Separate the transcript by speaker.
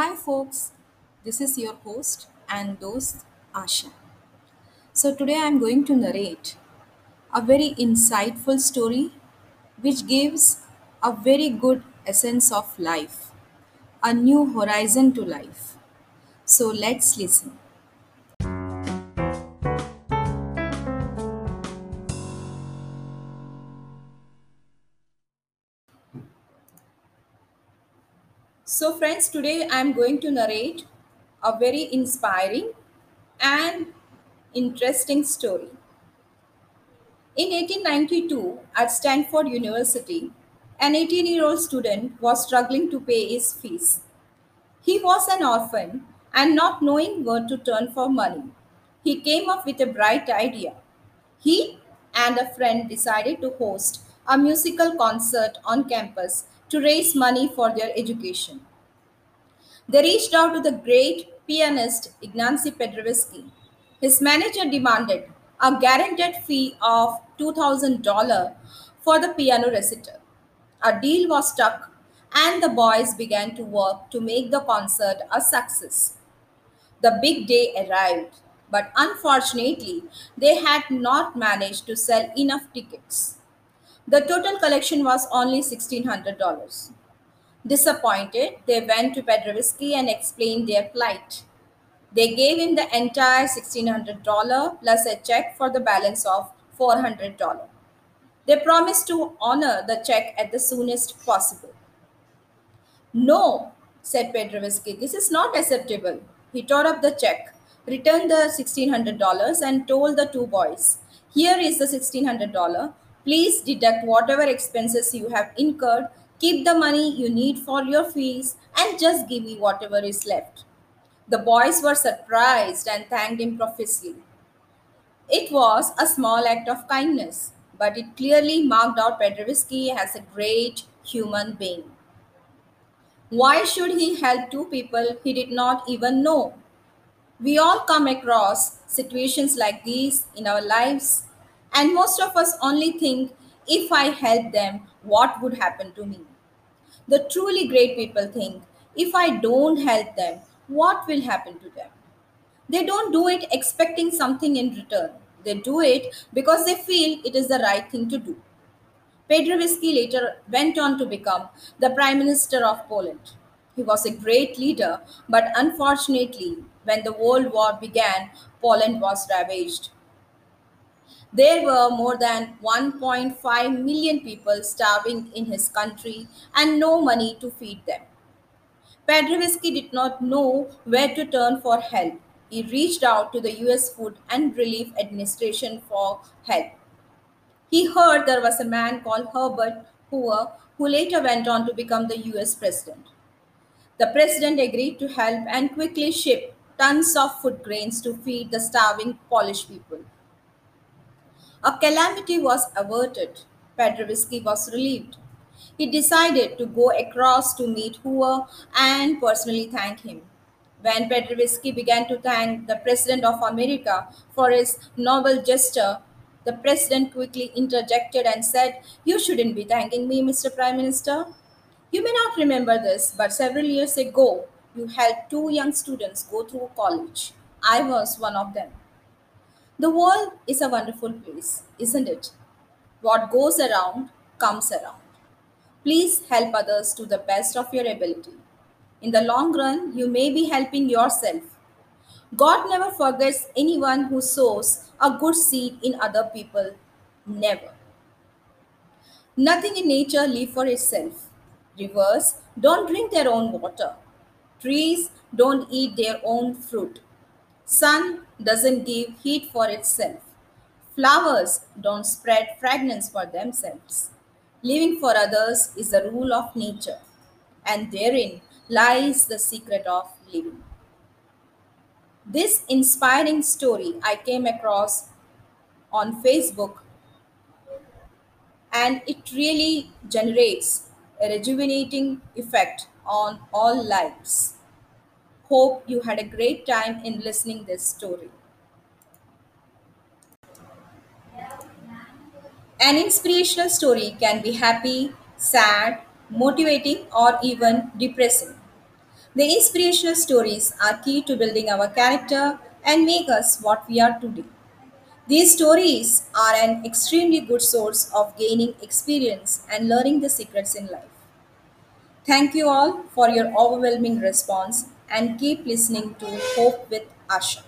Speaker 1: Hi, folks. This is your host and host Asha. So, today I'm going to narrate a very insightful story which gives a very good essence of life, a new horizon to life. So, let's listen. So, friends, today I'm going to narrate a very inspiring and interesting story. In 1892, at Stanford University, an 18 year old student was struggling to pay his fees. He was an orphan and not knowing where to turn for money. He came up with a bright idea. He and a friend decided to host a musical concert on campus to raise money for their education. They reached out to the great pianist Ignacy Paderewski. His manager demanded a guaranteed fee of $2,000 for the piano recital. A deal was struck, and the boys began to work to make the concert a success. The big day arrived, but unfortunately, they had not managed to sell enough tickets. The total collection was only $1,600. Disappointed, they went to Paderewski and explained their plight. They gave him the entire $1,600 plus a check for the balance of $400. They promised to honor the check at the soonest possible. No, said Paderewski, this is not acceptable. He tore up the check, returned the $1,600, and told the two boys, Here is the $1,600. Please deduct whatever expenses you have incurred, keep the money you need for your fees, and just give me whatever is left. The boys were surprised and thanked him profusely. It was a small act of kindness, but it clearly marked out Paderewski as a great human being. Why should he help two people he did not even know? We all come across situations like these in our lives, and most of us only think, if I help them, what would happen to me? The truly great people think, if I don't help them, what will happen to them? They don't do it expecting something in return. They do it because they feel it is the right thing to do. Paderewski later went on to become the Prime Minister of Poland. He was a great leader, but unfortunately, when the World War began, Poland was ravaged. There were more than 1.5 million people starving in his country and no money to feed them. Paderewski did not know where to turn for help. He reached out to the US Food and Relief Administration for help. He heard there was a man called Herbert Hoover who later went on to become the US president. The president agreed to help and quickly shipped tons of food grains to feed the starving Polish people. A calamity was averted. Paderewski was relieved. He decided to go across to meet Hoover and personally thank him. When Paderewski began to thank the President of America for his noble gesture, the President quickly interjected and said, You shouldn't be thanking me, Mr. Prime Minister. You may not remember this, but several years ago, you helped two young students go through college. I was one of them. The world is a wonderful place, isn't it? What goes around comes around. Please help others to the best of your ability. In the long run, you may be helping yourself. God never forgets anyone who sows a good seed in other people. Never. Nothing in nature live for itself. Rivers don't drink their own water. Trees don't eat their own fruit. Sun doesn't give heat for itself. Flowers don't spread fragrance for themselves. Living for others is the rule of nature, and therein lies the secret of living. This inspiring story I came across on Facebook, and it really generates a rejuvenating effect on all lives. Hope you had a great time in listening this story. An inspirational story can be happy, sad, motivating, or even depressing. The inspirational stories are key to building our character and make us what we are today. These stories are an extremely good source of gaining experience and learning the secrets in life. Thank you all for your overwhelming response and keep listening to Hope with Asha.